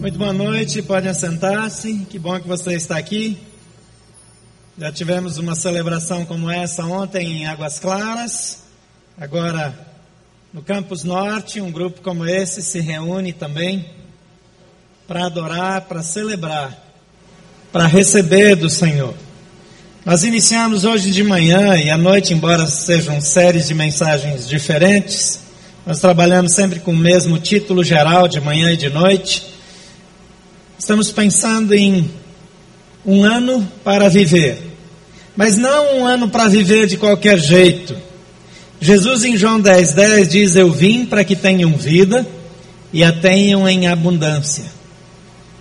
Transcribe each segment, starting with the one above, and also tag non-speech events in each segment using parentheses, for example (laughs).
Muito boa noite, podem assentar-se. Que bom que você está aqui. Já tivemos uma celebração como essa ontem em Águas Claras. Agora, no Campus Norte, um grupo como esse se reúne também para adorar, para celebrar, para receber do Senhor. Nós iniciamos hoje de manhã e à noite, embora sejam séries de mensagens diferentes, nós trabalhamos sempre com o mesmo título geral, de manhã e de noite. Estamos pensando em um ano para viver, mas não um ano para viver de qualquer jeito. Jesus em João 10,10 10 diz: Eu vim para que tenham vida e a tenham em abundância.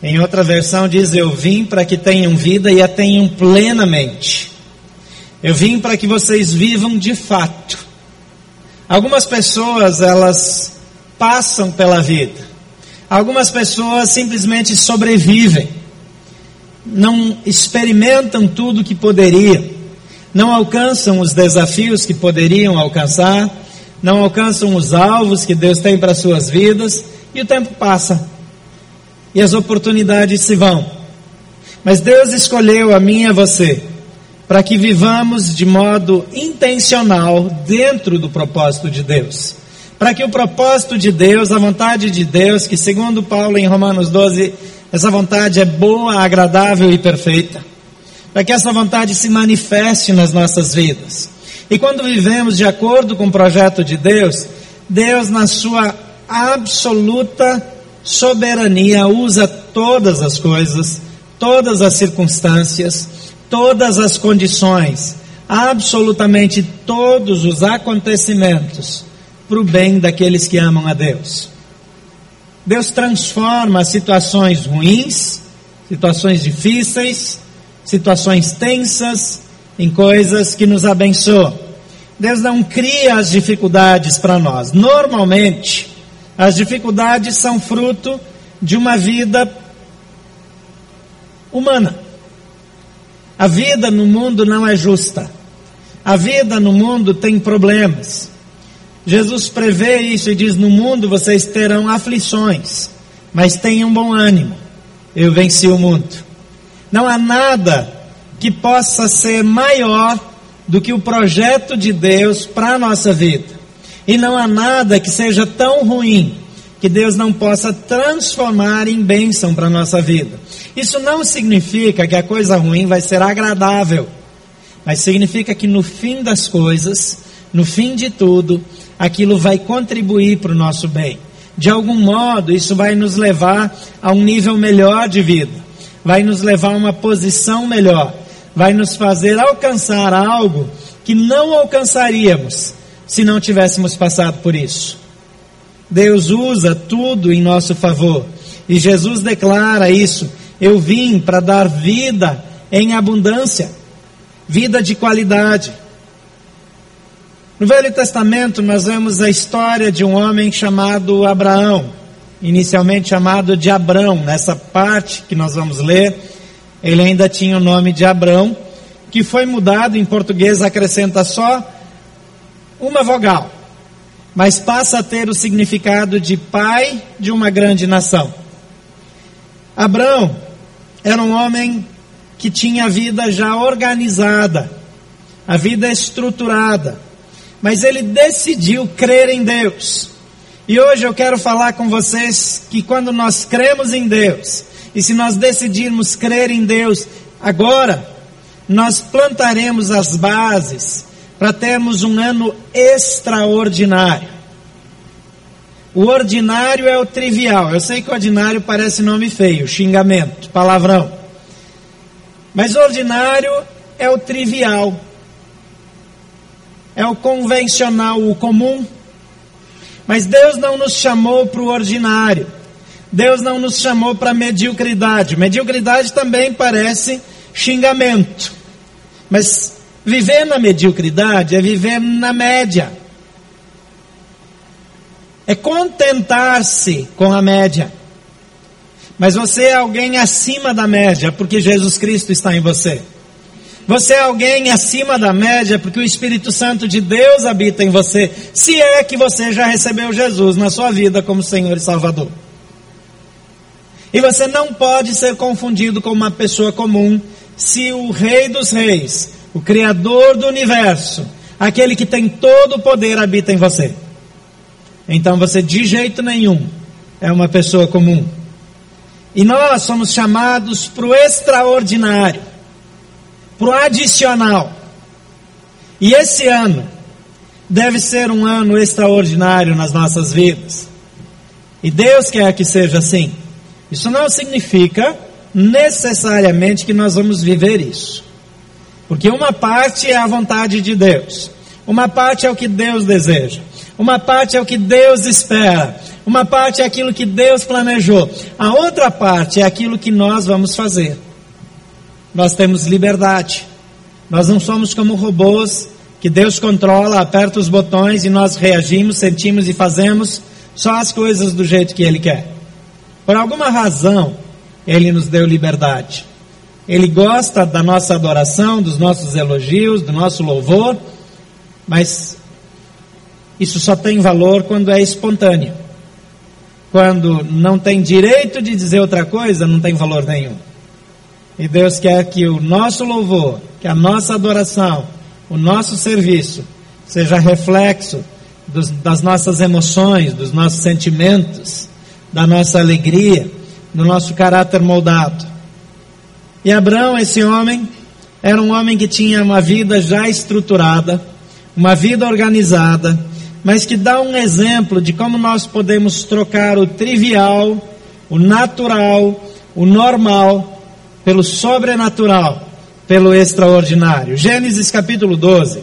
Em outra versão diz: Eu vim para que tenham vida e a tenham plenamente. Eu vim para que vocês vivam de fato. Algumas pessoas, elas passam pela vida. Algumas pessoas simplesmente sobrevivem. Não experimentam tudo que poderiam. Não alcançam os desafios que poderiam alcançar. Não alcançam os alvos que Deus tem para suas vidas. E o tempo passa e as oportunidades se vão. Mas Deus escolheu a mim e a você para que vivamos de modo intencional dentro do propósito de Deus. Para que o propósito de Deus, a vontade de Deus, que segundo Paulo em Romanos 12, essa vontade é boa, agradável e perfeita. Para que essa vontade se manifeste nas nossas vidas. E quando vivemos de acordo com o projeto de Deus, Deus, na sua absoluta soberania usa todas as coisas, todas as circunstâncias, todas as condições, absolutamente todos os acontecimentos para o bem daqueles que amam a Deus. Deus transforma situações ruins, situações difíceis, situações tensas, em coisas que nos abençoam. Deus não cria as dificuldades para nós. Normalmente, as dificuldades são fruto de uma vida humana. A vida no mundo não é justa. A vida no mundo tem problemas. Jesus prevê isso e diz: No mundo vocês terão aflições, mas tenham bom ânimo. Eu venci o mundo. Não há nada que possa ser maior do que o projeto de Deus para a nossa vida. E não há nada que seja tão ruim que Deus não possa transformar em bênção para a nossa vida. Isso não significa que a coisa ruim vai ser agradável, mas significa que no fim das coisas, no fim de tudo, aquilo vai contribuir para o nosso bem. De algum modo, isso vai nos levar a um nível melhor de vida, vai nos levar a uma posição melhor, vai nos fazer alcançar algo que não alcançaríamos se não tivéssemos passado por isso. Deus usa tudo em nosso favor. E Jesus declara isso: Eu vim para dar vida em abundância, vida de qualidade. No Velho Testamento, nós vemos a história de um homem chamado Abraão, inicialmente chamado de Abrão. Nessa parte que nós vamos ler, ele ainda tinha o nome de Abrão, que foi mudado em português, acrescenta só uma vogal, mas passa a ter o significado de pai de uma grande nação. Abraão era um homem que tinha a vida já organizada, a vida estruturada, mas ele decidiu crer em Deus. E hoje eu quero falar com vocês que quando nós cremos em Deus, e se nós decidirmos crer em Deus agora, nós plantaremos as bases para termos um ano extraordinário. O ordinário é o trivial. Eu sei que o ordinário parece nome feio, xingamento, palavrão. Mas o ordinário é o trivial. É o convencional, o comum. Mas Deus não nos chamou para o ordinário. Deus não nos chamou para mediocridade. Mediocridade também parece xingamento. Mas Viver na mediocridade é viver na média. É contentar-se com a média. Mas você é alguém acima da média, porque Jesus Cristo está em você. Você é alguém acima da média, porque o Espírito Santo de Deus habita em você, se é que você já recebeu Jesus na sua vida como Senhor e Salvador. E você não pode ser confundido com uma pessoa comum se o Rei dos Reis, o Criador do universo, aquele que tem todo o poder, habita em você. Então você de jeito nenhum é uma pessoa comum. E nós somos chamados para o extraordinário, para o adicional. E esse ano deve ser um ano extraordinário nas nossas vidas. E Deus quer que seja assim. Isso não significa necessariamente que nós vamos viver isso. Porque uma parte é a vontade de Deus, uma parte é o que Deus deseja, uma parte é o que Deus espera, uma parte é aquilo que Deus planejou, a outra parte é aquilo que nós vamos fazer. Nós temos liberdade, nós não somos como robôs que Deus controla, aperta os botões e nós reagimos, sentimos e fazemos só as coisas do jeito que Ele quer. Por alguma razão, Ele nos deu liberdade. Ele gosta da nossa adoração, dos nossos elogios, do nosso louvor, mas isso só tem valor quando é espontâneo. Quando não tem direito de dizer outra coisa, não tem valor nenhum. E Deus quer que o nosso louvor, que a nossa adoração, o nosso serviço seja reflexo dos, das nossas emoções, dos nossos sentimentos, da nossa alegria, do nosso caráter moldado. E Abraão, esse homem, era um homem que tinha uma vida já estruturada, uma vida organizada, mas que dá um exemplo de como nós podemos trocar o trivial, o natural, o normal, pelo sobrenatural, pelo extraordinário. Gênesis capítulo 12,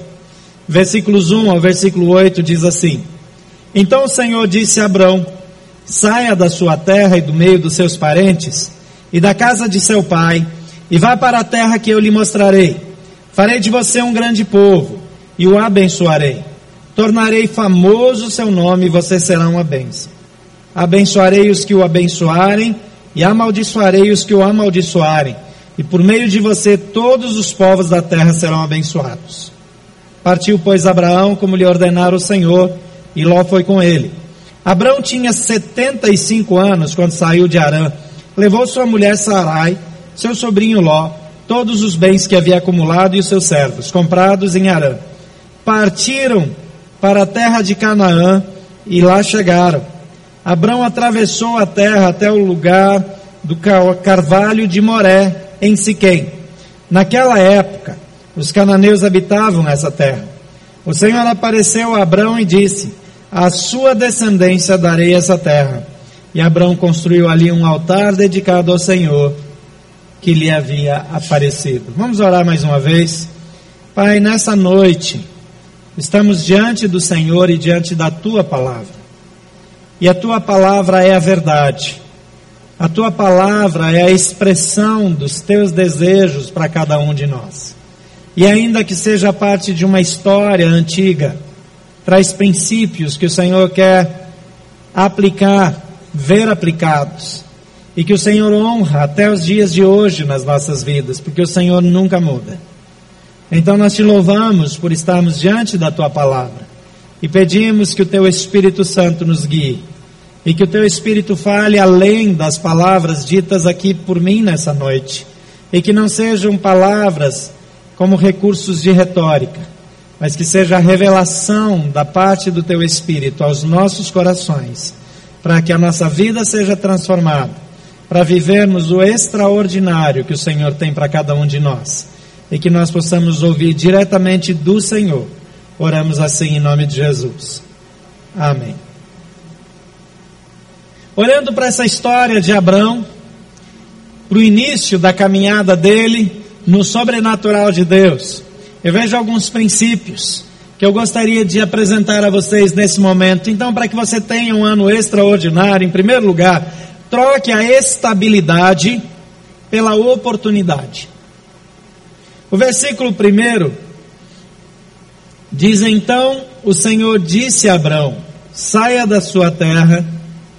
versículos 1 ao versículo 8 diz assim: Então o Senhor disse a Abrão: Saia da sua terra e do meio dos seus parentes e da casa de seu pai, e vá para a terra que eu lhe mostrarei. Farei de você um grande povo e o abençoarei. Tornarei famoso o seu nome e você será uma bênção. Abençoarei os que o abençoarem e amaldiçoarei os que o amaldiçoarem. E por meio de você todos os povos da terra serão abençoados. Partiu, pois, Abraão como lhe ordenara o Senhor, e Ló foi com ele. Abraão tinha 75 anos quando saiu de Arã. Levou sua mulher Sarai, seu sobrinho Ló, todos os bens que havia acumulado e os seus servos, comprados em Arã. Partiram para a terra de Canaã e lá chegaram. Abraão atravessou a terra até o lugar do carvalho de Moré, em Siquém. Naquela época, os cananeus habitavam essa terra. O Senhor apareceu a Abraão e disse: a sua descendência darei essa terra. E Abraão construiu ali um altar dedicado ao Senhor que lhe havia aparecido. Vamos orar mais uma vez. Pai, nessa noite, estamos diante do Senhor e diante da tua palavra. E a tua palavra é a verdade. A tua palavra é a expressão dos teus desejos para cada um de nós. E ainda que seja parte de uma história antiga, traz princípios que o Senhor quer aplicar, ver aplicados, e que o Senhor honra até os dias de hoje nas nossas vidas, porque o Senhor nunca muda. Então nós te louvamos por estarmos diante da tua palavra e pedimos que o teu Espírito Santo nos guie e que o teu Espírito fale além das palavras ditas aqui por mim nessa noite e que não sejam palavras como recursos de retórica mas que seja a revelação da parte do teu Espírito aos nossos corações, para que a nossa vida seja transformada, para vivermos o extraordinário que o Senhor tem para cada um de nós, e que nós possamos ouvir diretamente do Senhor. Oramos assim em nome de Jesus. Amém. Olhando para essa história de Abraão, para o início da caminhada dele no sobrenatural de Deus, eu vejo alguns princípios que eu gostaria de apresentar a vocês nesse momento. Então, para que você tenha um ano extraordinário, em primeiro lugar, troque a estabilidade pela oportunidade. O versículo primeiro diz então: O Senhor disse a Abraão: saia da sua terra,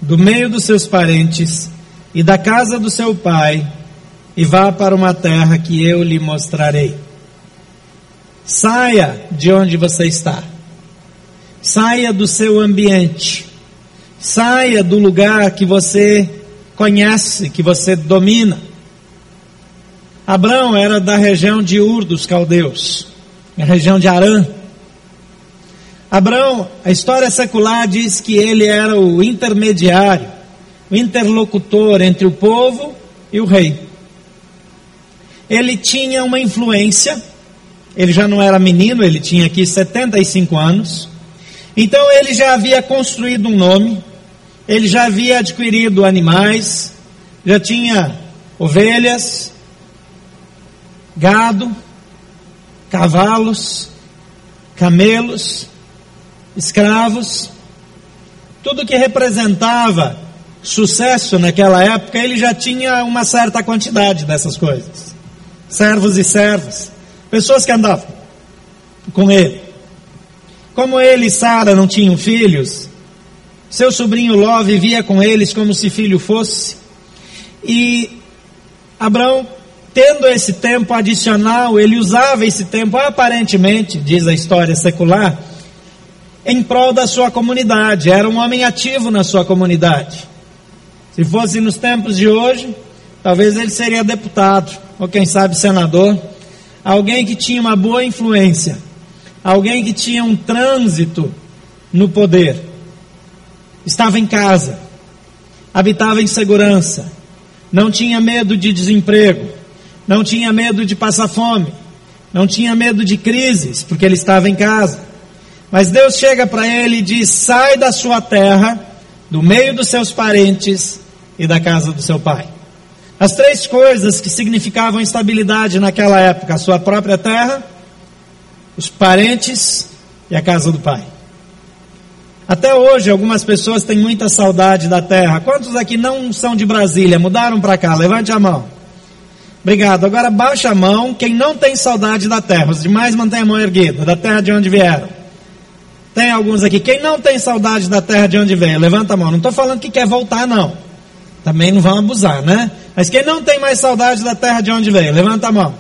do meio dos seus parentes e da casa do seu pai, e vá para uma terra que eu lhe mostrarei. Saia de onde você está. Saia do seu ambiente. Saia do lugar que você conhece, que você domina. Abraão era da região de Ur dos Caldeus, na região de Arã. Abraão, a história secular diz que ele era o intermediário, o interlocutor entre o povo e o rei. Ele tinha uma influência, ele já não era menino, ele tinha aqui 75 anos. Então ele já havia construído um nome, ele já havia adquirido animais, já tinha ovelhas, gado, cavalos, camelos, escravos, tudo que representava sucesso naquela época, ele já tinha uma certa quantidade dessas coisas. Servos e servas, pessoas que andavam com ele. Como ele e Sara não tinham filhos, seu sobrinho Ló vivia com eles como se filho fosse. E Abraão, tendo esse tempo adicional, ele usava esse tempo aparentemente, diz a história secular, em prol da sua comunidade. Era um homem ativo na sua comunidade. Se fosse nos tempos de hoje, talvez ele seria deputado, ou quem sabe senador, alguém que tinha uma boa influência. Alguém que tinha um trânsito no poder, estava em casa, habitava em segurança, não tinha medo de desemprego, não tinha medo de passar fome, não tinha medo de crises, porque ele estava em casa. Mas Deus chega para ele e diz: sai da sua terra, do meio dos seus parentes e da casa do seu pai. As três coisas que significavam estabilidade naquela época: a sua própria terra, os parentes e a casa do pai. Até hoje, algumas pessoas têm muita saudade da terra. Quantos aqui não são de Brasília, mudaram para cá? Levante a mão. Obrigado. Agora baixa a mão quem não tem saudade da terra. Os demais mantêm a mão erguida, da terra de onde vieram. Tem alguns aqui. Quem não tem saudade da terra de onde veio? Levanta a mão. Não estou falando que quer voltar, não. Também não vão abusar, né? Mas quem não tem mais saudade da terra de onde veio? Levanta a mão.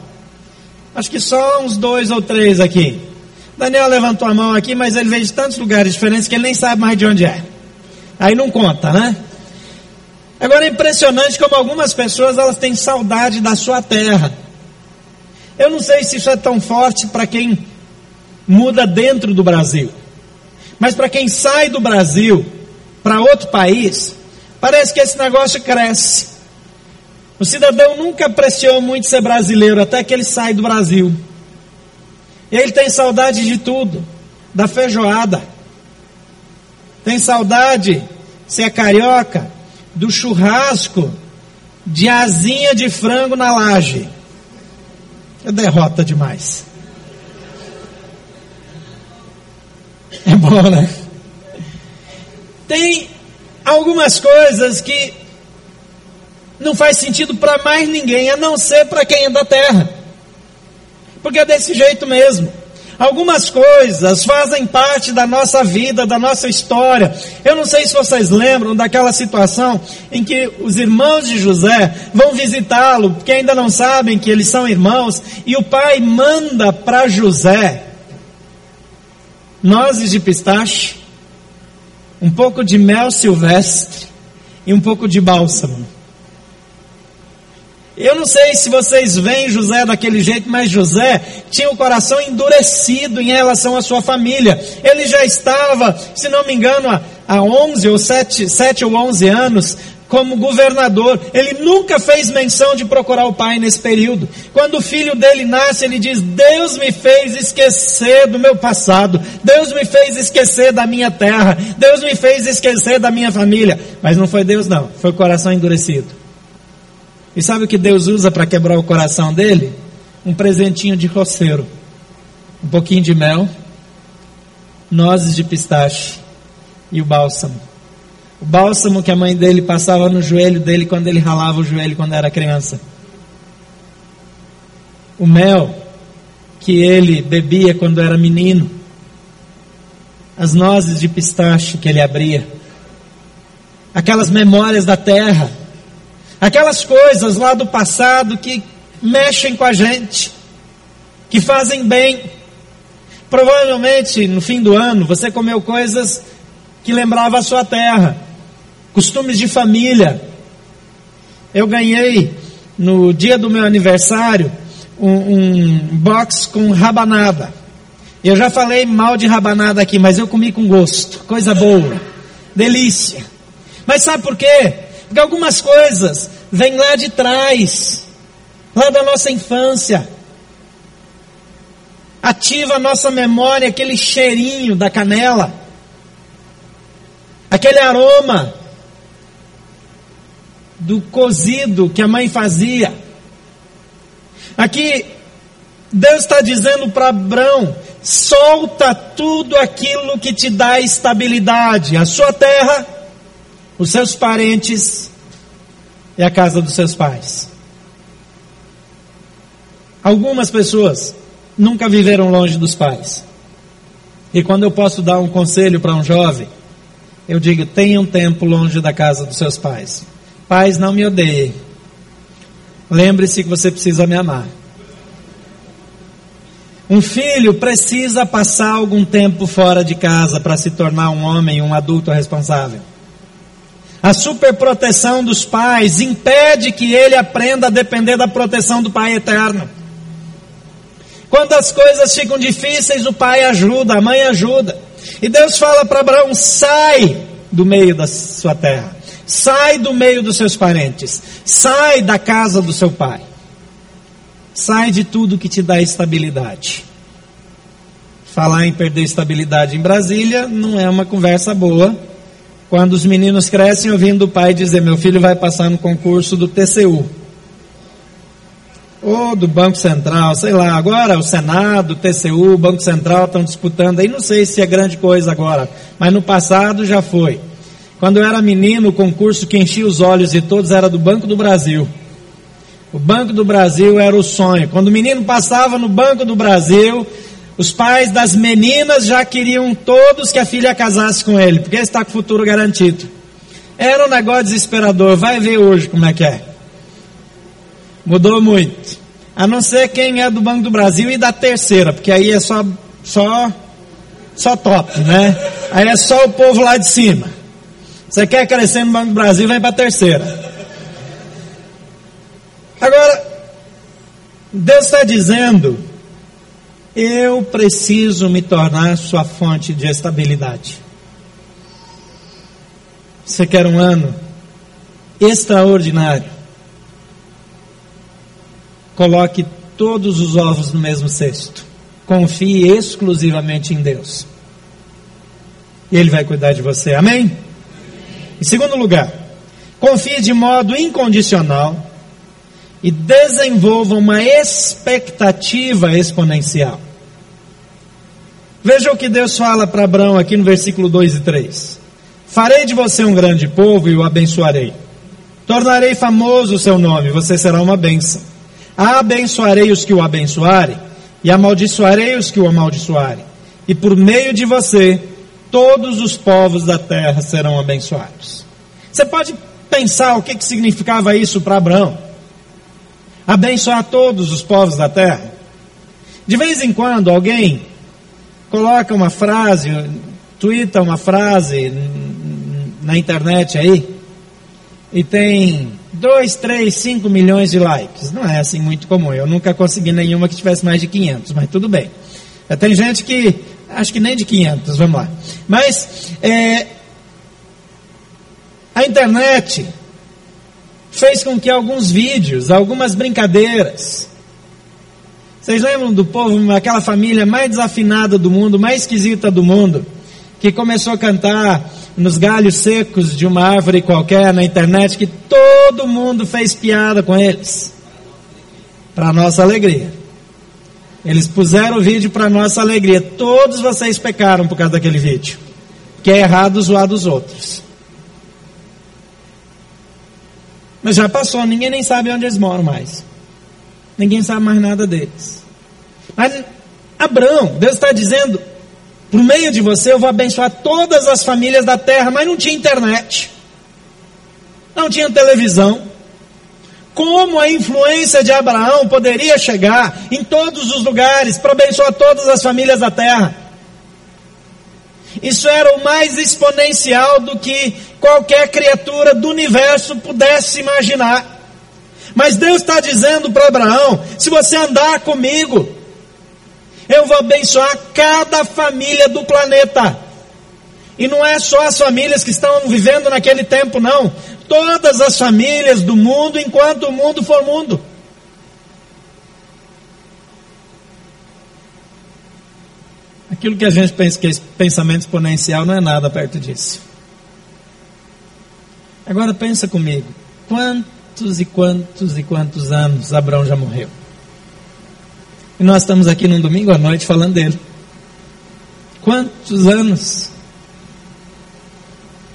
Acho que só uns dois ou três aqui. Daniel levantou a mão aqui, mas ele veio de tantos lugares diferentes que ele nem sabe mais de onde é. Aí não conta, né? Agora é impressionante como algumas pessoas elas têm saudade da sua terra. Eu não sei se isso é tão forte para quem muda dentro do Brasil. Mas para quem sai do Brasil para outro país, parece que esse negócio cresce. O cidadão nunca apreciou muito ser brasileiro até que ele sai do Brasil. Ele tem saudade de tudo, da feijoada. Tem saudade, se é carioca, do churrasco de asinha de frango na laje. É derrota demais. É bom, né? Tem algumas coisas que não faz sentido para mais ninguém, a não ser para quem é da terra. Porque é desse jeito mesmo. Algumas coisas fazem parte da nossa vida, da nossa história. Eu não sei se vocês lembram daquela situação em que os irmãos de José vão visitá-lo, porque ainda não sabem que eles são irmãos, e o pai manda para José nozes de pistache, um pouco de mel silvestre e um pouco de bálsamo. Eu não sei se vocês veem José daquele jeito, mas José tinha o coração endurecido em relação à sua família. Ele já estava, se não me engano, há 11 ou 7, 7 ou 11 anos como governador. Ele nunca fez menção de procurar o pai nesse período. Quando o filho dele nasce, ele diz: Deus me fez esquecer do meu passado. Deus me fez esquecer da minha terra. Deus me fez esquecer da minha família. Mas não foi Deus, não. Foi o coração endurecido. E sabe o que Deus usa para quebrar o coração dele? Um presentinho de roceiro, um pouquinho de mel, nozes de pistache e o bálsamo. O bálsamo que a mãe dele passava no joelho dele quando ele ralava o joelho quando era criança. O mel que ele bebia quando era menino. As nozes de pistache que ele abria. Aquelas memórias da terra Aquelas coisas lá do passado que mexem com a gente, que fazem bem. Provavelmente no fim do ano você comeu coisas que lembravam a sua terra, costumes de família, eu ganhei no dia do meu aniversário um, um box com rabanada. Eu já falei mal de rabanada aqui, mas eu comi com gosto, coisa boa, delícia. Mas sabe por quê? Porque algumas coisas vêm lá de trás, lá da nossa infância. Ativa a nossa memória aquele cheirinho da canela, aquele aroma do cozido que a mãe fazia. Aqui, Deus está dizendo para Abraão: solta tudo aquilo que te dá estabilidade, a sua terra, os seus parentes e a casa dos seus pais. Algumas pessoas nunca viveram longe dos pais. E quando eu posso dar um conselho para um jovem, eu digo: tenha um tempo longe da casa dos seus pais. Pais, não me odeiem. Lembre-se que você precisa me amar. Um filho precisa passar algum tempo fora de casa para se tornar um homem, um adulto responsável. A superproteção dos pais impede que ele aprenda a depender da proteção do Pai eterno. Quando as coisas ficam difíceis, o pai ajuda, a mãe ajuda. E Deus fala para Abraão: sai do meio da sua terra, sai do meio dos seus parentes, sai da casa do seu pai, sai de tudo que te dá estabilidade. Falar em perder estabilidade em Brasília não é uma conversa boa. Quando os meninos crescem ouvindo o pai dizer: Meu filho vai passar no concurso do TCU ou do Banco Central, sei lá, agora o Senado, o TCU, o Banco Central estão disputando, aí não sei se é grande coisa agora, mas no passado já foi. Quando eu era menino, o concurso que enchia os olhos de todos era do Banco do Brasil. O Banco do Brasil era o sonho. Quando o menino passava no Banco do Brasil, os pais das meninas já queriam todos que a filha casasse com ele, porque está com o futuro garantido. Era um negócio desesperador. Vai ver hoje como é que é. Mudou muito. A não ser quem é do Banco do Brasil e da terceira, porque aí é só, só, só top, né? Aí é só o povo lá de cima. Você quer crescer no Banco do Brasil, vem para a terceira. Agora, Deus está dizendo, eu preciso me tornar sua fonte de estabilidade. Você quer um ano extraordinário? Coloque todos os ovos no mesmo cesto. Confie exclusivamente em Deus. E Ele vai cuidar de você. Amém? Em segundo lugar, confie de modo incondicional e desenvolva uma expectativa exponencial. Veja o que Deus fala para Abraão aqui no versículo 2 e 3. Farei de você um grande povo e o abençoarei. Tornarei famoso o seu nome, você será uma bênção. Abençoarei os que o abençoarem, e amaldiçoarei os que o amaldiçoarem. E por meio de você, todos os povos da terra serão abençoados. Você pode pensar o que, que significava isso para Abraão? Abençoar todos os povos da terra. De vez em quando alguém coloca uma frase, twitta uma frase na internet aí, e tem 2, 3, 5 milhões de likes. Não é assim muito comum. Eu nunca consegui nenhuma que tivesse mais de 500, mas tudo bem. Tem gente que, acho que nem de 500, vamos lá. Mas, é, a internet fez com que alguns vídeos, algumas brincadeiras, vocês lembram do povo, aquela família mais desafinada do mundo, mais esquisita do mundo, que começou a cantar nos galhos secos de uma árvore qualquer na internet que todo mundo fez piada com eles. Para nossa alegria. Eles puseram o vídeo para nossa alegria. Todos vocês pecaram por causa daquele vídeo. Que é errado zoar dos outros. Mas já passou, ninguém nem sabe onde eles moram mais. Ninguém sabe mais nada deles. Mas Abraão, Deus está dizendo: por meio de você eu vou abençoar todas as famílias da terra, mas não tinha internet, não tinha televisão. Como a influência de Abraão poderia chegar em todos os lugares para abençoar todas as famílias da terra? Isso era o mais exponencial do que qualquer criatura do universo pudesse imaginar. Mas Deus está dizendo para Abraão: se você andar comigo, eu vou abençoar cada família do planeta. E não é só as famílias que estão vivendo naquele tempo, não. Todas as famílias do mundo, enquanto o mundo for mundo. Aquilo que a gente pensa que é pensamento exponencial não é nada perto disso. Agora pensa comigo, quantos e quantos e quantos anos Abraão já morreu? E nós estamos aqui num domingo à noite falando dele. Quantos anos?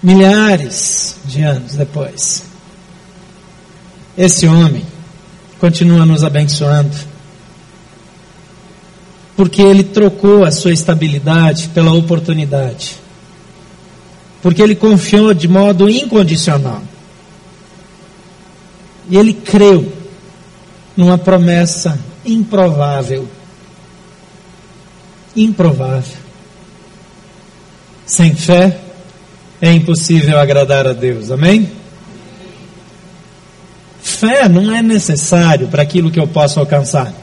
Milhares de anos depois. Esse homem continua nos abençoando porque ele trocou a sua estabilidade pela oportunidade. Porque ele confiou de modo incondicional. E ele creu numa promessa improvável. Improvável. Sem fé é impossível agradar a Deus. Amém? Fé não é necessário para aquilo que eu posso alcançar.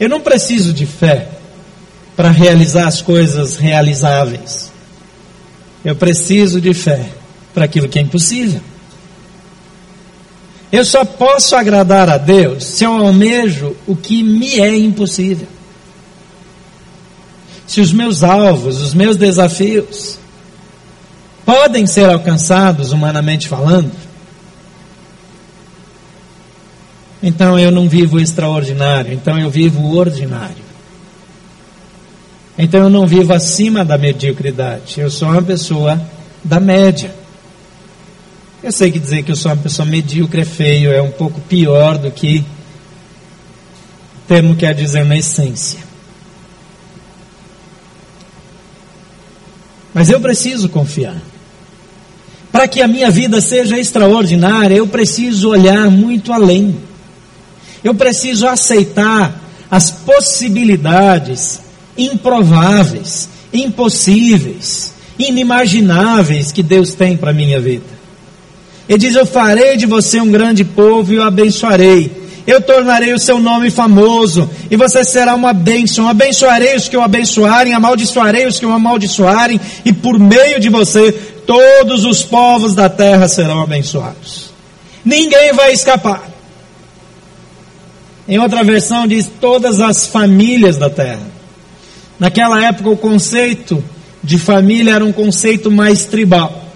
Eu não preciso de fé para realizar as coisas realizáveis. Eu preciso de fé para aquilo que é impossível. Eu só posso agradar a Deus se eu almejo o que me é impossível. Se os meus alvos, os meus desafios, podem ser alcançados humanamente falando, Então eu não vivo extraordinário, então eu vivo ordinário. Então eu não vivo acima da mediocridade, eu sou uma pessoa da média. Eu sei que dizer que eu sou uma pessoa medíocre é feio, é um pouco pior do que o termo quer dizer na essência. Mas eu preciso confiar. Para que a minha vida seja extraordinária, eu preciso olhar muito além. Eu preciso aceitar as possibilidades improváveis, impossíveis, inimagináveis que Deus tem para a minha vida. Ele diz: Eu farei de você um grande povo e o abençoarei. Eu tornarei o seu nome famoso e você será uma bênção. Abençoarei os que o abençoarem, amaldiçoarei os que o amaldiçoarem, e por meio de você todos os povos da terra serão abençoados. Ninguém vai escapar. Em outra versão diz todas as famílias da terra. Naquela época o conceito de família era um conceito mais tribal.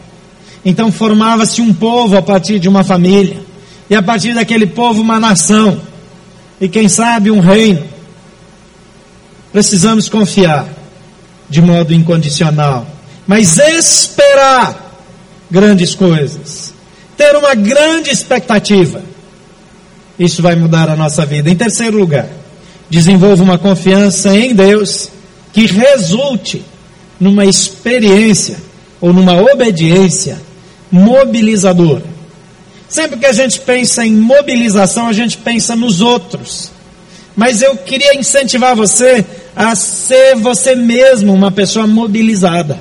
Então formava-se um povo a partir de uma família. E a partir daquele povo uma nação. E quem sabe um reino. Precisamos confiar de modo incondicional. Mas esperar grandes coisas. Ter uma grande expectativa isso vai mudar a nossa vida. Em terceiro lugar, desenvolva uma confiança em Deus que resulte numa experiência ou numa obediência mobilizadora. Sempre que a gente pensa em mobilização, a gente pensa nos outros. Mas eu queria incentivar você a ser você mesmo uma pessoa mobilizada.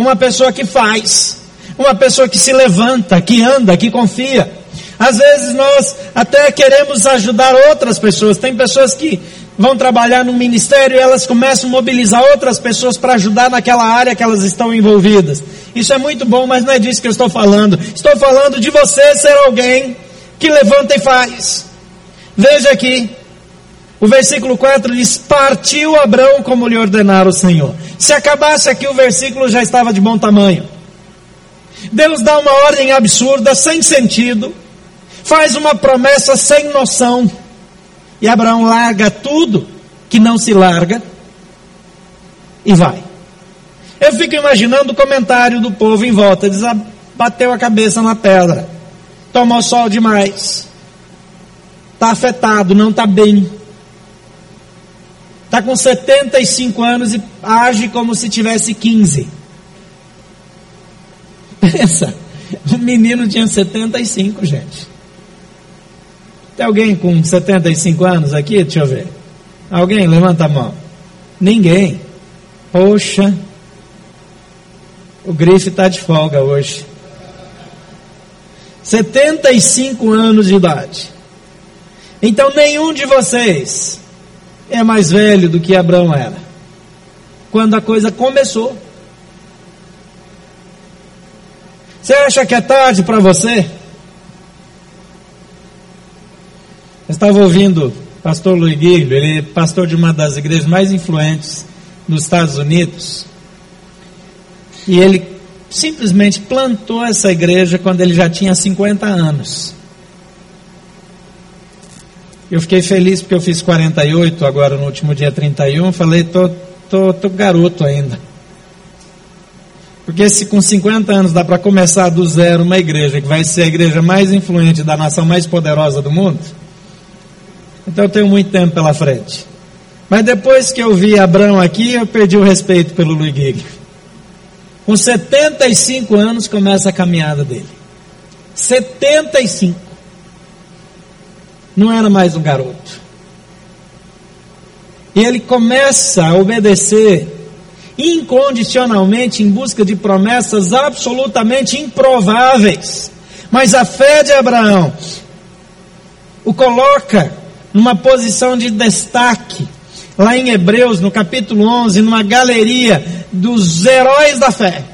Uma pessoa que faz. Uma pessoa que se levanta, que anda, que confia. Às vezes nós até queremos ajudar outras pessoas. Tem pessoas que vão trabalhar no ministério e elas começam a mobilizar outras pessoas para ajudar naquela área que elas estão envolvidas. Isso é muito bom, mas não é disso que eu estou falando. Estou falando de você ser alguém que levanta e faz. Veja aqui, o versículo 4 diz: Partiu Abraão como lhe ordenara o Senhor. Se acabasse aqui, o versículo já estava de bom tamanho. Deus dá uma ordem absurda, sem sentido, faz uma promessa sem noção. E Abraão larga tudo que não se larga e vai. Eu fico imaginando o comentário do povo em volta, diz, ah, bateu a cabeça na pedra, tomou sol demais, está afetado, não está bem. Está com 75 anos e age como se tivesse 15. (laughs) Pensa, o menino tinha 75, gente. Tem alguém com 75 anos aqui? Deixa eu ver. Alguém? Levanta a mão. Ninguém. Poxa. O grife está de folga hoje. 75 anos de idade. Então nenhum de vocês é mais velho do que Abraão era. Quando a coisa começou. Você acha que é tarde para você? Eu estava ouvindo o pastor Luiz Guilherme, ele é pastor de uma das igrejas mais influentes nos Estados Unidos. E ele simplesmente plantou essa igreja quando ele já tinha 50 anos. Eu fiquei feliz porque eu fiz 48 agora no último dia 31. Falei, tô, tô, tô garoto ainda. Porque se com 50 anos dá para começar do zero uma igreja que vai ser a igreja mais influente da nação mais poderosa do mundo, então eu tenho muito tempo pela frente. Mas depois que eu vi Abraão aqui, eu perdi o respeito pelo Luiz. Com 75 anos começa a caminhada dele. 75. Não era mais um garoto. E ele começa a obedecer incondicionalmente em busca de promessas absolutamente improváveis. Mas a fé de Abraão o coloca numa posição de destaque. Lá em Hebreus, no capítulo 11, numa galeria dos heróis da fé,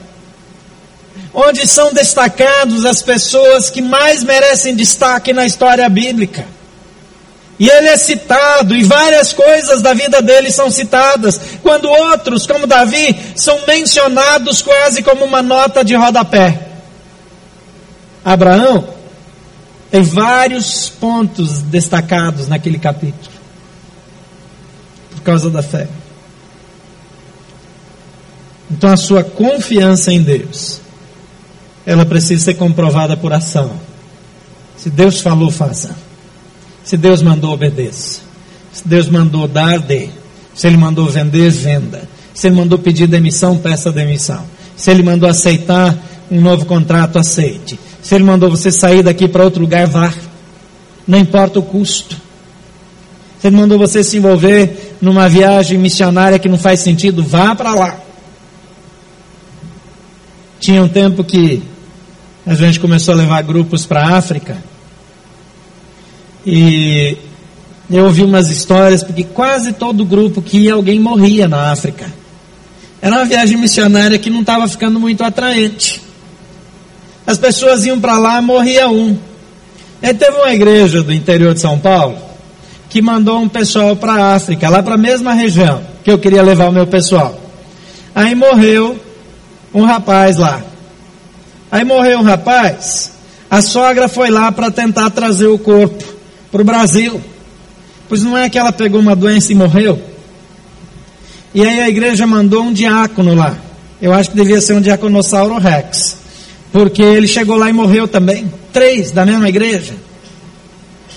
onde são destacados as pessoas que mais merecem destaque na história bíblica. E ele é citado, e várias coisas da vida dele são citadas, quando outros, como Davi, são mencionados quase como uma nota de rodapé. Abraão tem vários pontos destacados naquele capítulo, por causa da fé. Então a sua confiança em Deus, ela precisa ser comprovada por ação. Se Deus falou, faça. Se Deus mandou, obedeça. Se Deus mandou dar, dê. Se Ele mandou vender, venda. Se Ele mandou pedir demissão, peça demissão. Se Ele mandou aceitar um novo contrato, aceite. Se Ele mandou você sair daqui para outro lugar, vá. Não importa o custo. Se Ele mandou você se envolver numa viagem missionária que não faz sentido, vá para lá. Tinha um tempo que a gente começou a levar grupos para a África. E eu ouvi umas histórias, porque quase todo grupo que ia, alguém morria na África. Era uma viagem missionária que não estava ficando muito atraente. As pessoas iam para lá, morria um. Aí teve uma igreja do interior de São Paulo que mandou um pessoal para a África, lá para a mesma região que eu queria levar o meu pessoal. Aí morreu um rapaz lá. Aí morreu um rapaz, a sogra foi lá para tentar trazer o corpo para o Brasil. Pois não é que ela pegou uma doença e morreu? E aí a igreja mandou um diácono lá. Eu acho que devia ser um diaconossauro rex. Porque ele chegou lá e morreu também. Três da mesma igreja.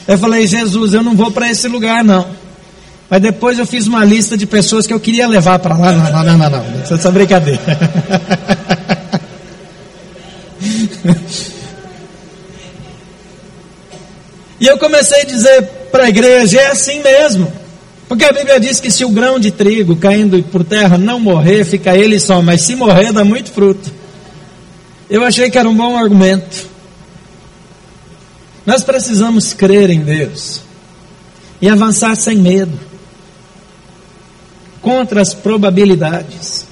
Eu falei, Jesus, eu não vou para esse lugar não. Mas depois eu fiz uma lista de pessoas que eu queria levar para lá. Não, não, não, não, não. Essa é brincadeira. (laughs) E eu comecei a dizer para a igreja: é assim mesmo. Porque a Bíblia diz que se o grão de trigo caindo por terra não morrer, fica ele só, mas se morrer, dá muito fruto. Eu achei que era um bom argumento. Nós precisamos crer em Deus e avançar sem medo contra as probabilidades.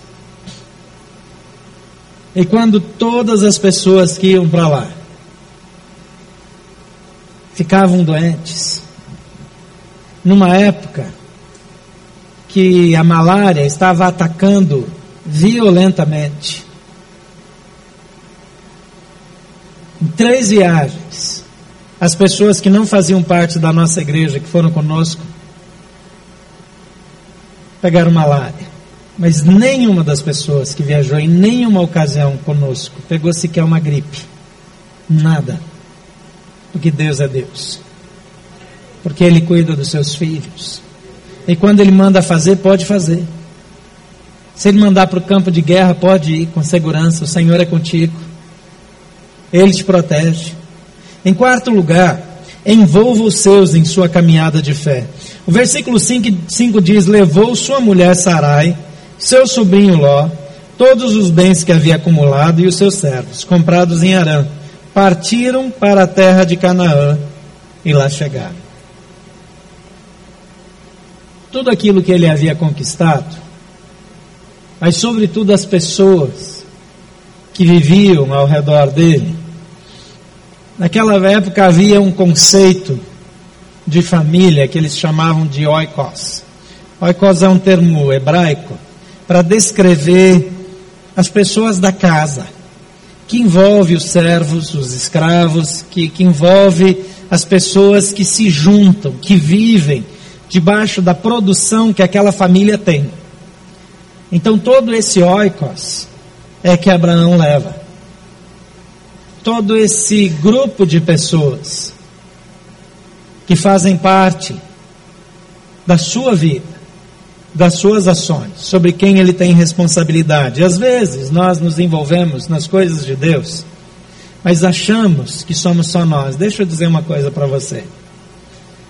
E quando todas as pessoas que iam para lá ficavam doentes. Numa época que a malária estava atacando violentamente. Em três viagens, as pessoas que não faziam parte da nossa igreja, que foram conosco, pegaram malária. Mas nenhuma das pessoas que viajou em nenhuma ocasião conosco pegou sequer uma gripe. Nada porque Deus é Deus. Porque Ele cuida dos seus filhos. E quando Ele manda fazer, pode fazer. Se Ele mandar para o campo de guerra, pode ir com segurança. O Senhor é contigo. Ele te protege. Em quarto lugar, envolva os seus em sua caminhada de fé. O versículo 5, 5 diz: Levou sua mulher Sarai, seu sobrinho Ló, todos os bens que havia acumulado e os seus servos, comprados em Arã partiram para a terra de Canaã e lá chegaram. Tudo aquilo que ele havia conquistado, mas sobretudo as pessoas que viviam ao redor dele, naquela época havia um conceito de família que eles chamavam de oikos. Oikos é um termo hebraico para descrever as pessoas da casa que envolve os servos, os escravos, que, que envolve as pessoas que se juntam, que vivem debaixo da produção que aquela família tem. Então todo esse oikos é que Abraão leva. Todo esse grupo de pessoas que fazem parte da sua vida das suas ações, sobre quem ele tem responsabilidade. Às vezes nós nos envolvemos nas coisas de Deus, mas achamos que somos só nós. Deixa eu dizer uma coisa para você.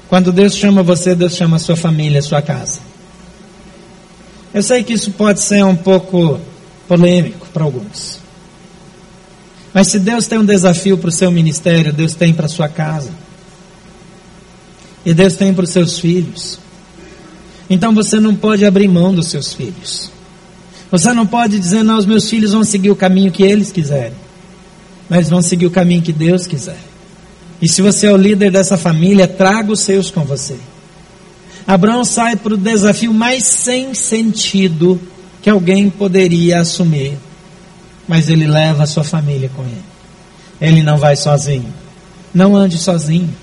Quando Deus chama você, Deus chama a sua família, a sua casa. Eu sei que isso pode ser um pouco polêmico para alguns. Mas se Deus tem um desafio para o seu ministério, Deus tem para a sua casa. E Deus tem para os seus filhos. Então você não pode abrir mão dos seus filhos. Você não pode dizer, não, os meus filhos vão seguir o caminho que eles quiserem. Mas vão seguir o caminho que Deus quiser. E se você é o líder dessa família, traga os seus com você. Abraão sai para o desafio mais sem sentido que alguém poderia assumir. Mas ele leva a sua família com ele. Ele não vai sozinho. Não ande sozinho.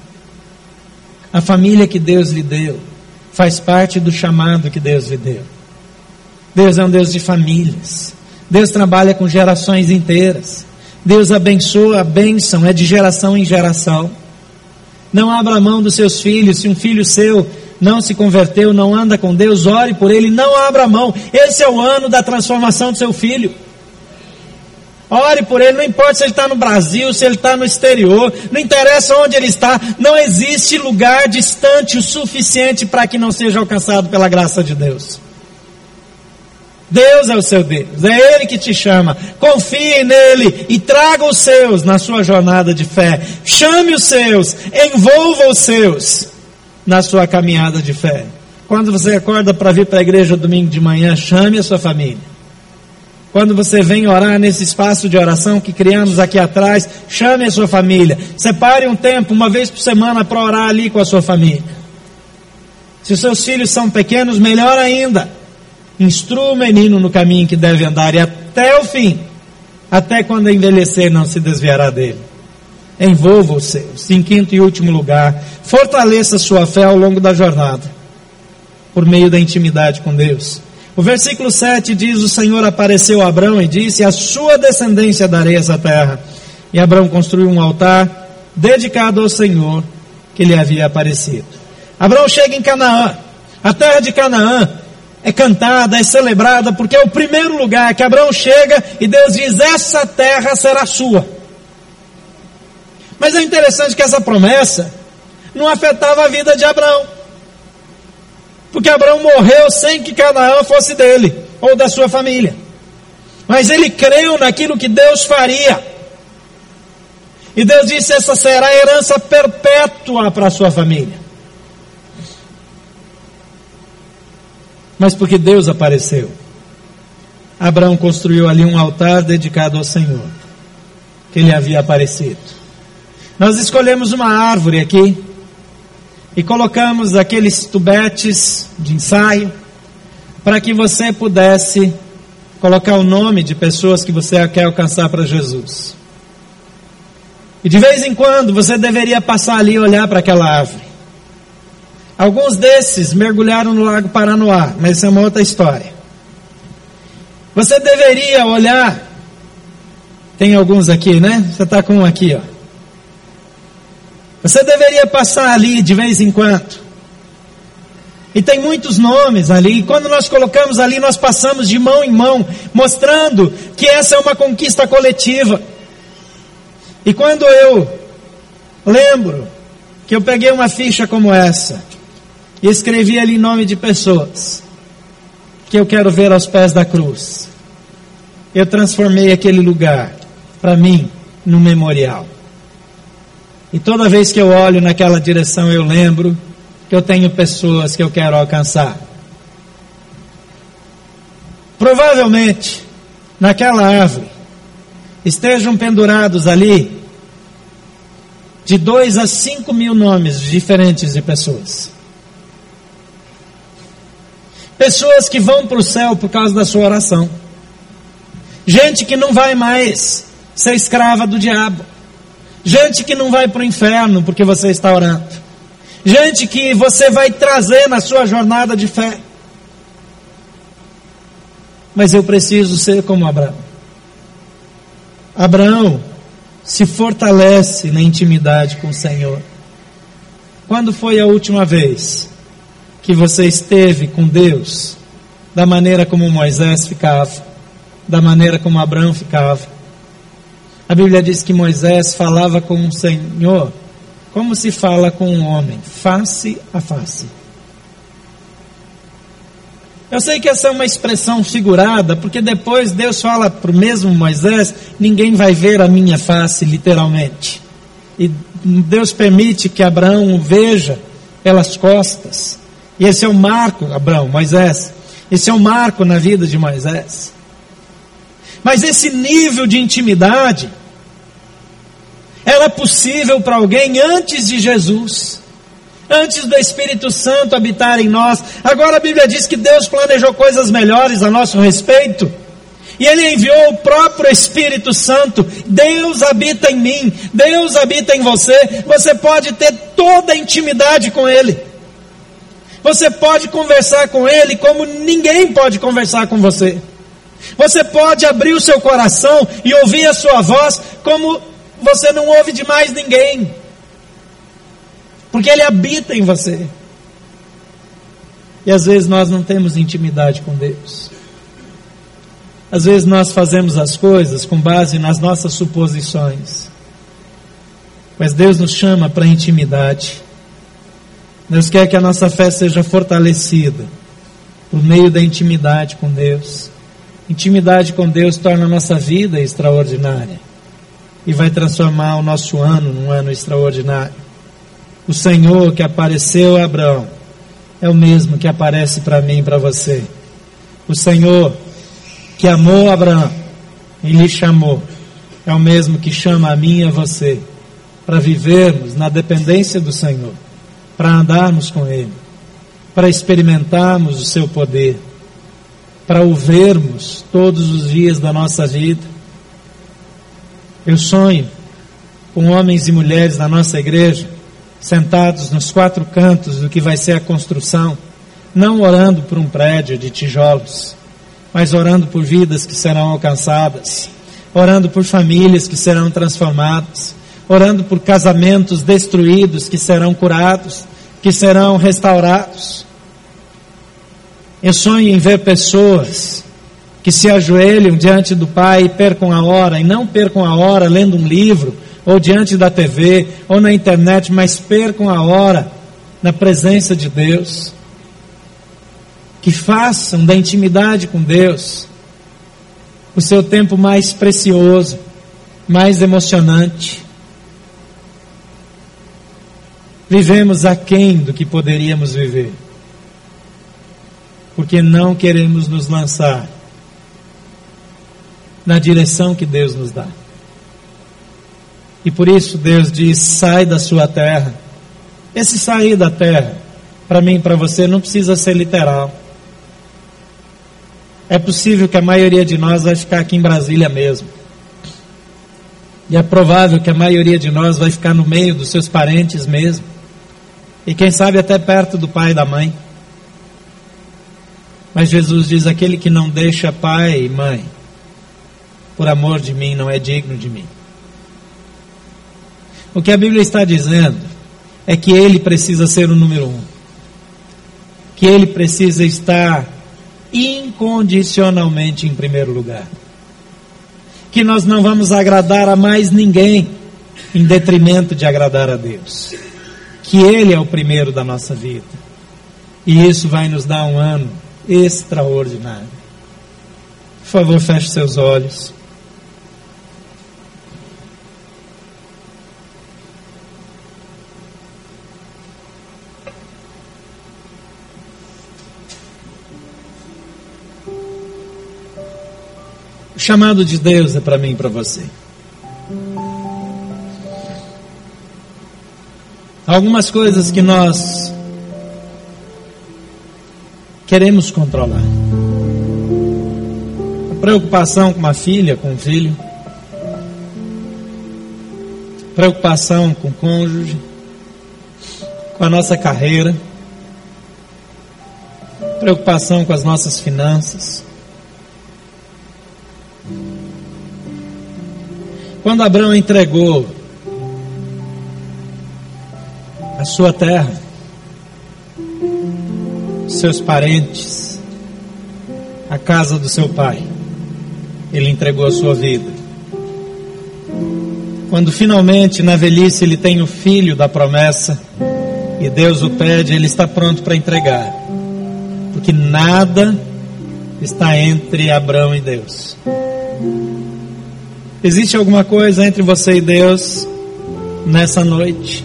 A família que Deus lhe deu faz parte do chamado que Deus lhe deu. Deus é um Deus de famílias. Deus trabalha com gerações inteiras. Deus abençoa, a bênção é de geração em geração. Não abra mão dos seus filhos. Se um filho seu não se converteu, não anda com Deus, ore por ele, não abra mão. Esse é o ano da transformação do seu filho. Ore por ele, não importa se ele está no Brasil, se ele está no exterior, não interessa onde ele está, não existe lugar distante o suficiente para que não seja alcançado pela graça de Deus. Deus é o seu Deus, é Ele que te chama. Confie nele e traga os seus na sua jornada de fé. Chame os seus, envolva os seus na sua caminhada de fé. Quando você acorda para vir para a igreja domingo de manhã, chame a sua família. Quando você vem orar nesse espaço de oração que criamos aqui atrás, chame a sua família. Separe um tempo, uma vez por semana, para orar ali com a sua família. Se os seus filhos são pequenos, melhor ainda. Instrua o menino no caminho que deve andar e até o fim, até quando envelhecer, não se desviará dele. Envolva os seus. Em quinto e último lugar, fortaleça sua fé ao longo da jornada, por meio da intimidade com Deus. O versículo 7 diz: O Senhor apareceu a Abraão e disse: A sua descendência darei essa terra. E Abraão construiu um altar dedicado ao Senhor que lhe havia aparecido. Abraão chega em Canaã. A terra de Canaã é cantada, é celebrada, porque é o primeiro lugar que Abraão chega e Deus diz: Essa terra será sua. Mas é interessante que essa promessa não afetava a vida de Abraão. Porque Abraão morreu sem que Canaã fosse dele ou da sua família. Mas ele creu naquilo que Deus faria. E Deus disse: essa será a herança perpétua para a sua família. Mas porque Deus apareceu, Abraão construiu ali um altar dedicado ao Senhor, que lhe havia aparecido. Nós escolhemos uma árvore aqui, e colocamos aqueles tubetes de ensaio para que você pudesse colocar o nome de pessoas que você quer alcançar para Jesus. E de vez em quando você deveria passar ali e olhar para aquela árvore. Alguns desses mergulharam no Lago Paranoá, mas isso é uma outra história. Você deveria olhar. Tem alguns aqui, né? Você está com um aqui, ó. Você deveria passar ali de vez em quando. E tem muitos nomes ali. E quando nós colocamos ali, nós passamos de mão em mão, mostrando que essa é uma conquista coletiva. E quando eu lembro que eu peguei uma ficha como essa e escrevi ali nome de pessoas que eu quero ver aos pés da cruz, eu transformei aquele lugar para mim num memorial. E toda vez que eu olho naquela direção, eu lembro que eu tenho pessoas que eu quero alcançar. Provavelmente, naquela árvore, estejam pendurados ali de dois a cinco mil nomes diferentes de pessoas. Pessoas que vão para o céu por causa da sua oração. Gente que não vai mais ser escrava do diabo. Gente que não vai para o inferno porque você está orando. Gente que você vai trazer na sua jornada de fé. Mas eu preciso ser como Abraão. Abraão se fortalece na intimidade com o Senhor. Quando foi a última vez que você esteve com Deus da maneira como Moisés ficava, da maneira como Abraão ficava? A Bíblia diz que Moisés falava com o Senhor como se fala com um homem, face a face. Eu sei que essa é uma expressão figurada, porque depois Deus fala para o mesmo Moisés: ninguém vai ver a minha face, literalmente. E Deus permite que Abraão veja pelas costas. E esse é o marco, Abraão, Moisés. Esse é o marco na vida de Moisés. Mas esse nível de intimidade era possível para alguém antes de Jesus antes do Espírito Santo habitar em nós. Agora a Bíblia diz que Deus planejou coisas melhores a nosso respeito. E Ele enviou o próprio Espírito Santo. Deus habita em mim, Deus habita em você. Você pode ter toda a intimidade com Ele. Você pode conversar com Ele como ninguém pode conversar com você. Você pode abrir o seu coração e ouvir a sua voz como você não ouve de mais ninguém porque Ele habita em você. E às vezes nós não temos intimidade com Deus. Às vezes nós fazemos as coisas com base nas nossas suposições. Mas Deus nos chama para intimidade. Deus quer que a nossa fé seja fortalecida por meio da intimidade com Deus. Intimidade com Deus torna a nossa vida extraordinária e vai transformar o nosso ano num ano extraordinário. O Senhor que apareceu a Abraão é o mesmo que aparece para mim e para você. O Senhor que amou Abraão e lhe chamou é o mesmo que chama a mim e a você para vivermos na dependência do Senhor, para andarmos com Ele, para experimentarmos o seu poder, para o vermos todos os dias da nossa vida. Eu sonho com homens e mulheres da nossa igreja sentados nos quatro cantos do que vai ser a construção, não orando por um prédio de tijolos, mas orando por vidas que serão alcançadas, orando por famílias que serão transformadas, orando por casamentos destruídos que serão curados, que serão restaurados. Eu sonho em ver pessoas que se ajoelham diante do Pai e percam a hora, e não percam a hora lendo um livro, ou diante da TV, ou na internet, mas percam a hora na presença de Deus. Que façam da intimidade com Deus o seu tempo mais precioso, mais emocionante. Vivemos aquém do que poderíamos viver, porque não queremos nos lançar na direção que Deus nos dá. E por isso Deus diz: sai da sua terra. Esse sair da terra, para mim e para você, não precisa ser literal. É possível que a maioria de nós vai ficar aqui em Brasília mesmo. E é provável que a maioria de nós vai ficar no meio dos seus parentes mesmo. E quem sabe até perto do pai e da mãe. Mas Jesus diz: aquele que não deixa pai e mãe, por amor de mim, não é digno de mim. O que a Bíblia está dizendo é que ele precisa ser o número um. Que ele precisa estar incondicionalmente em primeiro lugar. Que nós não vamos agradar a mais ninguém em detrimento de agradar a Deus. Que Ele é o primeiro da nossa vida. E isso vai nos dar um ano extraordinário. Por favor, feche seus olhos. O chamado de Deus é para mim e para você. Algumas coisas que nós queremos controlar. A preocupação com uma filha, com um filho. Preocupação com o cônjuge. Com a nossa carreira. Preocupação com as nossas finanças. Quando Abraão entregou a sua terra, seus parentes, a casa do seu pai. Ele entregou a sua vida. Quando finalmente na velhice ele tem o filho da promessa e Deus o pede, ele está pronto para entregar. Porque nada está entre Abraão e Deus. Existe alguma coisa entre você e Deus nessa noite?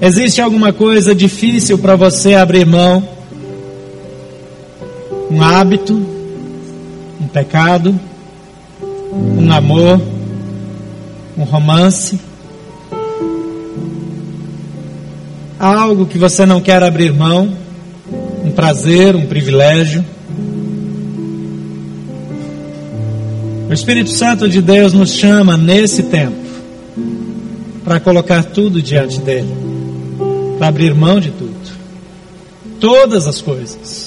Existe alguma coisa difícil para você abrir mão? Um hábito, um pecado, um amor, um romance? Algo que você não quer abrir mão? Um prazer, um privilégio? O Espírito Santo de Deus nos chama nesse tempo para colocar tudo diante dele para abrir mão de tudo. Todas as coisas.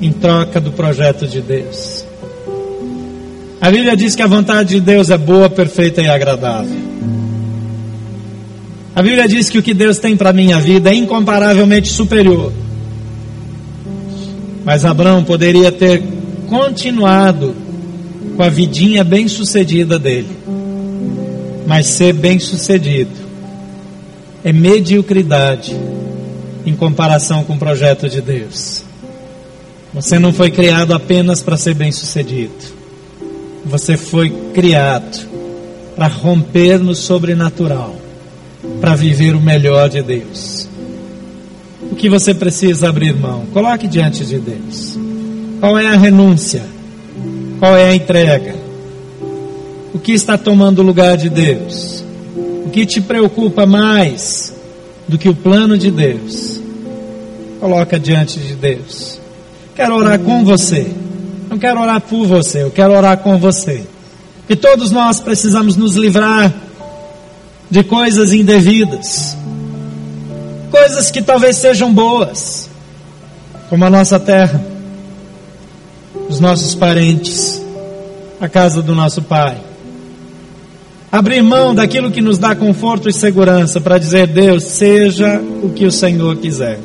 Em troca do projeto de Deus. A Bíblia diz que a vontade de Deus é boa, perfeita e agradável. A Bíblia diz que o que Deus tem para minha vida é incomparavelmente superior. Mas Abraão poderia ter continuado com a vidinha bem sucedida dele. Mas ser bem sucedido é mediocridade em comparação com o projeto de Deus. Você não foi criado apenas para ser bem-sucedido. Você foi criado para romper no sobrenatural, para viver o melhor de Deus. O que você precisa abrir mão? Coloque diante de Deus. Qual é a renúncia? Qual é a entrega? O que está tomando lugar de Deus? O que te preocupa mais do que o plano de Deus? Coloca diante de Deus. Quero orar com você. Não quero orar por você, eu quero orar com você. E todos nós precisamos nos livrar de coisas indevidas. Coisas que talvez sejam boas, como a nossa terra, os nossos parentes, a casa do nosso pai abrir mão daquilo que nos dá conforto e segurança para dizer: Deus, seja o que o Senhor quiser.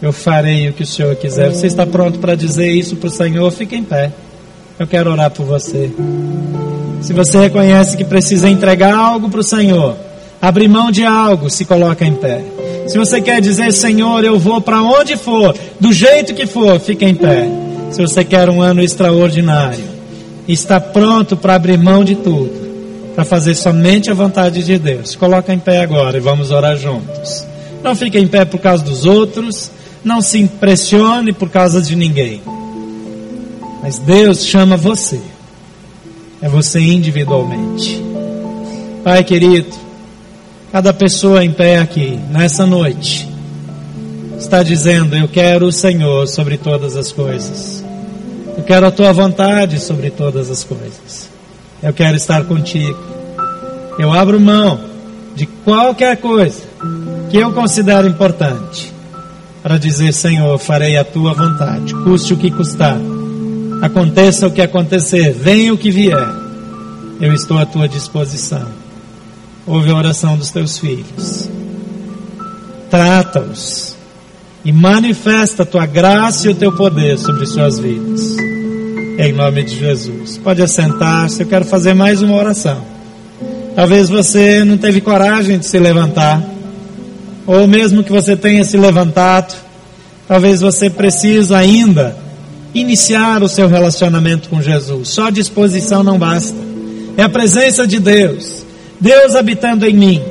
Eu farei o que o Senhor quiser. Você está pronto para dizer isso para o Senhor? Fique em pé. Eu quero orar por você. Se você reconhece que precisa entregar algo para o Senhor, abrir mão de algo, se coloca em pé. Se você quer dizer, Senhor, eu vou para onde for, do jeito que for, fique em pé. Se você quer um ano extraordinário, está pronto para abrir mão de tudo, para fazer somente a vontade de Deus. Coloca em pé agora e vamos orar juntos. Não fique em pé por causa dos outros, não se impressione por causa de ninguém. Mas Deus chama você. É você individualmente. Pai querido, cada pessoa em pé aqui, nessa noite, está dizendo: Eu quero o Senhor sobre todas as coisas. Eu quero a tua vontade sobre todas as coisas. Eu quero estar contigo. Eu abro mão de qualquer coisa que eu considero importante para dizer: Senhor, farei a tua vontade, custe o que custar, aconteça o que acontecer, venha o que vier, eu estou à tua disposição. Ouve a oração dos teus filhos, trata-os e manifesta a tua graça e o teu poder sobre suas vidas. Em nome de Jesus. Pode assentar-se, eu quero fazer mais uma oração. Talvez você não teve coragem de se levantar, ou mesmo que você tenha se levantado, talvez você precise ainda iniciar o seu relacionamento com Jesus. Só disposição não basta. É a presença de Deus, Deus habitando em mim,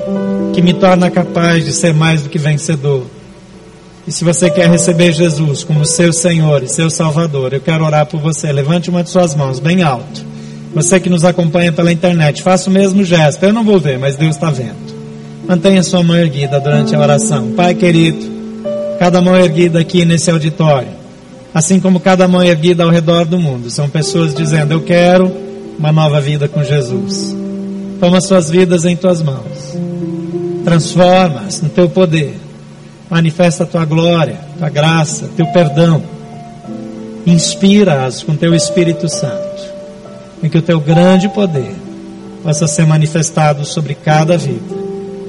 que me torna capaz de ser mais do que vencedor. E se você quer receber Jesus como seu Senhor e seu Salvador, eu quero orar por você. Levante uma de suas mãos bem alto. Você que nos acompanha pela internet, faça o mesmo gesto. Eu não vou ver, mas Deus está vendo. Mantenha sua mão erguida durante a oração. Pai querido, cada mão erguida aqui nesse auditório, assim como cada mão erguida ao redor do mundo, são pessoas dizendo: Eu quero uma nova vida com Jesus. Toma suas vidas em tuas mãos. Transforma-as no teu poder manifesta a tua glória, tua graça, teu perdão. Inspira-as com teu Espírito Santo, em que o teu grande poder possa ser manifestado sobre cada vida,